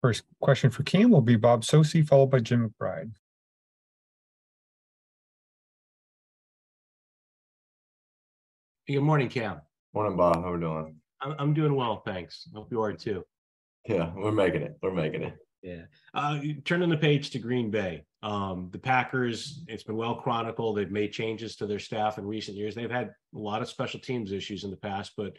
First question for Cam will be Bob Socci, followed by Jim McBride. Good morning, Cam. Morning, Bob. How are we doing? I'm, I'm doing well, thanks. Hope you are too. Yeah, we're making it. We're making it. Yeah. Uh, turning the page to Green Bay. Um, the Packers, it's been well chronicled. They've made changes to their staff in recent years. They've had a lot of special teams issues in the past, but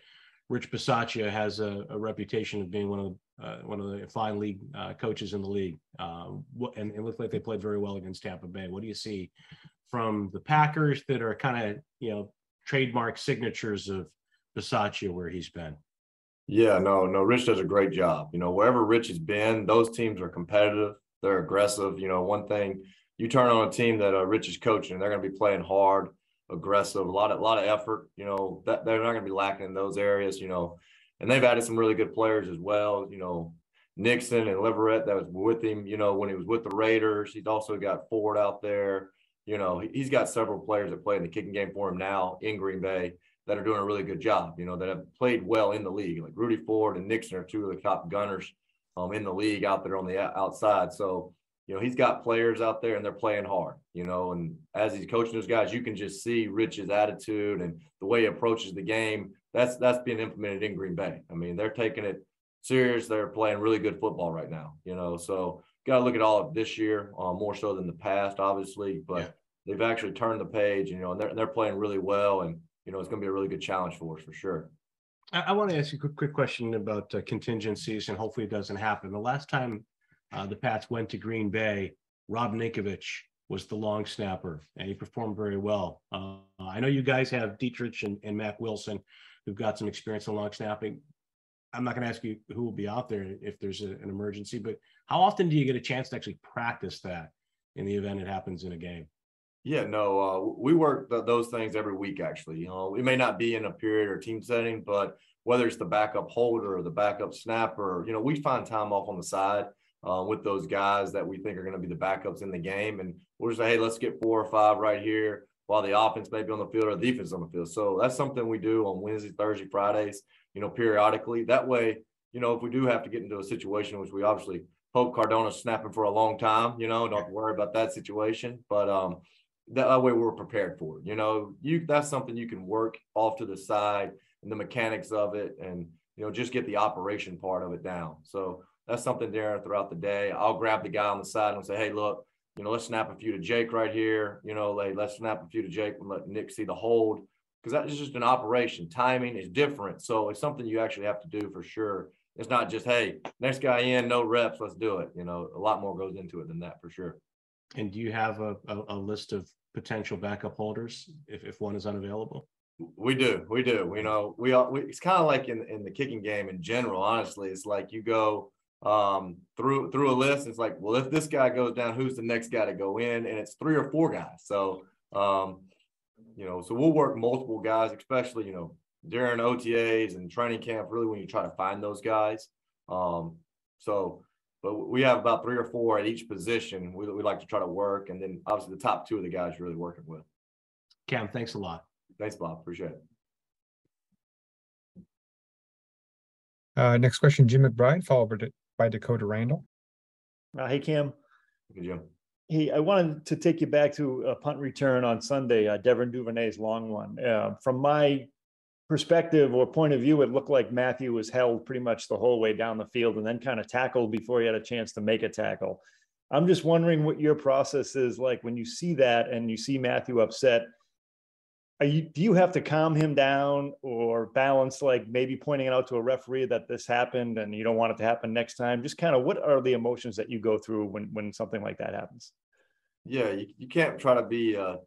Rich Bisaccia has a, a reputation of being one of the, uh, one of the fine league uh, coaches in the league. Um, and it looked like they played very well against Tampa Bay. What do you see from the Packers that are kind of you know trademark signatures of Bisaccia where he's been? Yeah, no, no. Rich does a great job. You know, wherever Rich has been, those teams are competitive. They're aggressive. You know, one thing you turn on a team that uh, Rich is coaching, they're going to be playing hard, aggressive, a lot of a lot of effort. You know, that they're not going to be lacking in those areas. You know, and they've added some really good players as well. You know, Nixon and Leavitt that was with him. You know, when he was with the Raiders, he's also got Ford out there. You know, he's got several players that play in the kicking game for him now in Green Bay that are doing a really good job. You know, that have played well in the league. Like Rudy Ford and Nixon are two of the top gunners um, in the league out there on the outside. So you know, he's got players out there and they're playing hard, you know, and as he's coaching those guys, you can just see Rich's attitude and the way he approaches the game. That's that's being implemented in Green Bay. I mean, they're taking it serious. They're playing really good football right now, you know. So got to look at all of this year, uh, more so than the past, obviously. But yeah. they've actually turned the page, you know, and they're they're playing really well, and you know, it's going to be a really good challenge for us for sure. I, I want to ask you a quick, quick question about uh, contingencies, and hopefully it doesn't happen. The last time uh, the Pats went to Green Bay, Rob Ninkovich was the long snapper, and he performed very well. Uh, I know you guys have Dietrich and, and Mack Wilson, who've got some experience in long snapping. I'm not going to ask you who will be out there if there's a, an emergency, but how often do you get a chance to actually practice that in the event it happens in a game? Yeah, no, uh, we work th- those things every week. Actually, you know, it may not be in a period or team setting, but whether it's the backup holder or the backup snapper, you know, we find time off on the side uh, with those guys that we think are going to be the backups in the game. And we'll just say, hey, let's get four or five right here while the offense may be on the field or the defense on the field. So that's something we do on Wednesday, Thursday, Fridays, you know, periodically. That way, you know, if we do have to get into a situation, which we obviously hope Cardona's snapping for a long time, you know, don't worry about that situation. But um, that way we're prepared for it. You know, you that's something you can work off to the side and the mechanics of it and you know just get the operation part of it down. So that's something there throughout the day. I'll grab the guy on the side and say, hey, look, you know, let's snap a few to Jake right here. You know, like, let's snap a few to Jake and let Nick see the hold because that is just an operation. Timing is different. So it's something you actually have to do for sure. It's not just, hey, next guy in, no reps, let's do it. You know, a lot more goes into it than that for sure. And do you have a, a, a list of potential backup holders if, if one is unavailable? We do, we do. You know, we, all, we it's kind of like in in the kicking game in general. Honestly, it's like you go um, through through a list. It's like, well, if this guy goes down, who's the next guy to go in? And it's three or four guys. So, um, you know, so we'll work multiple guys, especially you know during OTAs and training camp. Really, when you try to find those guys. Um, so, but we have about three or four at each position. We we like to try to work, and then obviously the top two of the guys you're really working with. Cam, thanks a lot. Thanks, Bob. Appreciate it. Uh, next question, Jim McBride, followed by Dakota Randall. Uh, hey, Cam. Hey, Jim. Hey, I wanted to take you back to a punt return on Sunday, uh, Devin Duvernay's long one. Uh, from my perspective or point of view, it looked like Matthew was held pretty much the whole way down the field and then kind of tackled before he had a chance to make a tackle. I'm just wondering what your process is like when you see that and you see Matthew upset are you do you have to calm him down or balance like maybe pointing it out to a referee that this happened and you don't want it to happen next time? Just kind of what are the emotions that you go through when when something like that happens? Yeah you, you can't try to be uh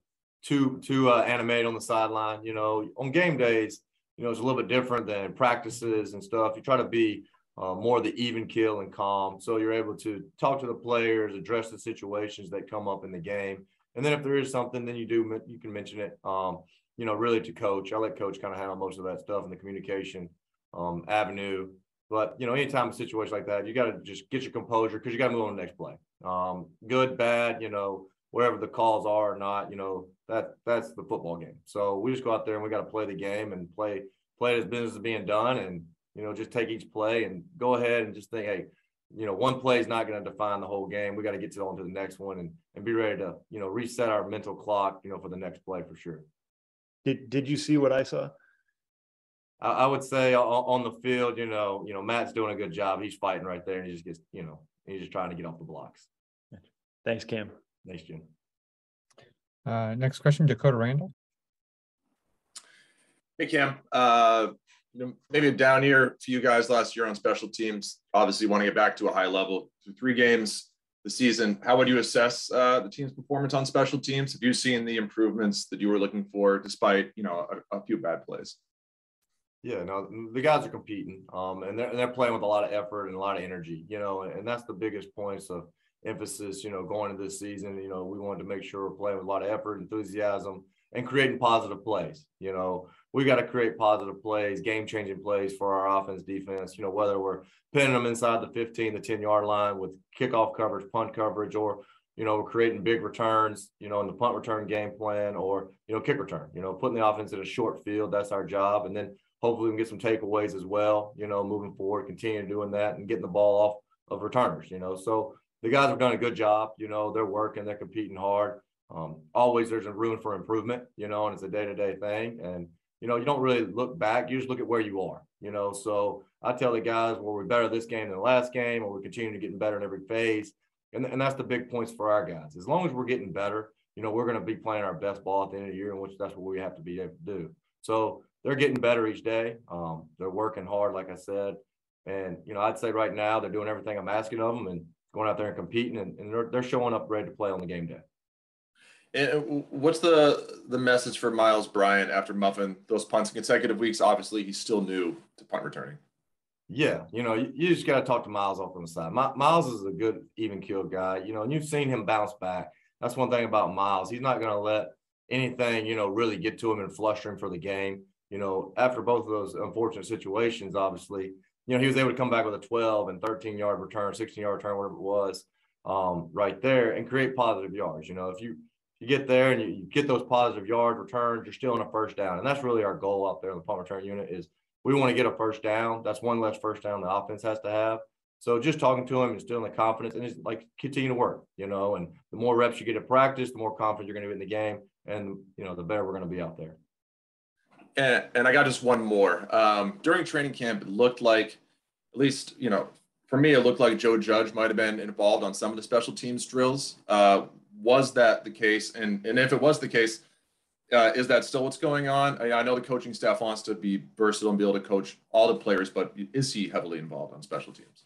too too uh, animated on the sideline you know? On game days you know it's a little bit different than practices and stuff. You try to be uh, more the even kill and calm so you're able to talk to the players address the situations that come up in the game. And then if there is something then you do you can mention it. Um, you know, really to coach. I let coach kind of handle most of that stuff in the communication um, avenue. But you know, anytime a situation like that, you got to just get your composure because you got to move on to the next play. Um, good, bad, you know, whatever the calls are or not, you know, that that's the football game. So we just go out there and we got to play the game and play play as business is being done, and you know, just take each play and go ahead and just think, hey, you know, one play is not going to define the whole game. We got to get to on to the next one and, and be ready to, you know, reset our mental clock, you know, for the next play for sure. Did, did you see what I saw? I, I would say on, on the field, you know, you know, Matt's doing a good job. He's fighting right there and he just gets, you know, he's just trying to get off the blocks. Thanks, Cam. Thanks, Jim. Uh, next question, Dakota Randall. Hey Cam, uh, you know, maybe a down year for you guys last year on special teams. Obviously, want to get back to a high level through three games the season. How would you assess uh, the team's performance on special teams? Have you seen the improvements that you were looking for, despite you know a, a few bad plays? Yeah, no, the guys are competing, um, and they're they're playing with a lot of effort and a lot of energy, you know, and that's the biggest points of emphasis, you know, going into this season. You know, we wanted to make sure we're playing with a lot of effort, enthusiasm, and creating positive plays. You know, we got to create positive plays, game changing plays for our offense, defense. You know, whether we're pinning them inside the 15, the 10 yard line with kickoff coverage, punt coverage, or you know, we're creating big returns, you know, in the punt return game plan or, you know, kick return, you know, putting the offense in a short field. That's our job. And then hopefully we can get some takeaways as well, you know, moving forward, continue doing that and getting the ball off of returners, you know. So the guys have done a good job, you know, they're working, they're competing hard. Um, always there's a room for improvement, you know, and it's a day-to-day thing. And, you know, you don't really look back, you just look at where you are, you know. So I tell the guys, well, we're better this game than the last game, or we're continuing to getting better in every phase. And, and that's the big points for our guys. As long as we're getting better, you know, we're going to be playing our best ball at the end of the year, in which that's what we have to be able to do. So they're getting better each day. Um, they're working hard, like I said. And, you know, I'd say right now they're doing everything I'm asking of them and going out there and competing and, and they're, they're showing up ready to play on the game day. And what's the the message for Miles Bryant after muffing those punts in consecutive weeks? Obviously, he's still new to punt returning. Yeah, you know, you, you just got to talk to Miles off on the side. My, Miles is a good even kill guy, you know, and you've seen him bounce back. That's one thing about Miles. He's not going to let anything, you know, really get to him and fluster him for the game. You know, after both of those unfortunate situations, obviously, you know, he was able to come back with a 12 and 13 yard return, 16 yard return, whatever it was, um, right there and create positive yards. You know, if you you get there and you, get those positive yard returns, you're still in a first down. And that's really our goal out there in the punt return unit is we want to get a first down. That's one less first down the offense has to have. So just talking to him and instilling the confidence and it's like continue to work, you know, and the more reps you get at practice, the more confident you're going to be in the game. And, you know, the better we're going to be out there. And, and I got just one more. Um, during training camp, it looked like, at least, you know, for me, it looked like Joe Judge might have been involved on some of the special teams drills. Uh, was that the case? And and if it was the case, uh, is that still what's going on? I, I, know the coaching staff wants to be versatile and be able to coach all the players, but is he heavily involved on special teams?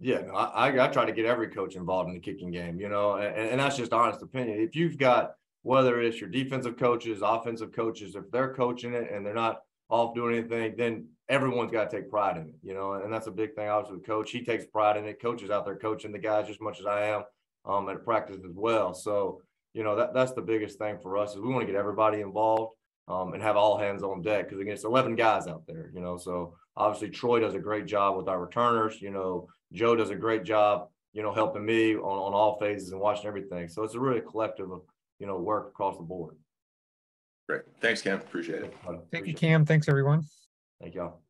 Yeah, no, I, I try to get every coach involved in the kicking game, you know, and, and that's just honest opinion. If you've got whether it's your defensive coaches, offensive coaches, if they're coaching it and they're not off doing anything, then everyone's got to take pride in it, you know, and that's a big thing. Obviously, the coach, he takes pride in it. Coaches out there coaching the guys just as much as I am um, at practice as well. So, you know, that, that's the biggest thing for us is we want to get everybody involved um, and have all hands on deck because again, it's 11 guys out there, you know, so obviously Troy does a great job with our returners, you know, Joe does a great job, you know, helping me on, on all phases and watching everything. So it's a really collective of, you know, work across the board. Great. Thanks, Cam. Appreciate it. Thank you, Cam. Thanks, everyone. Thank y'all.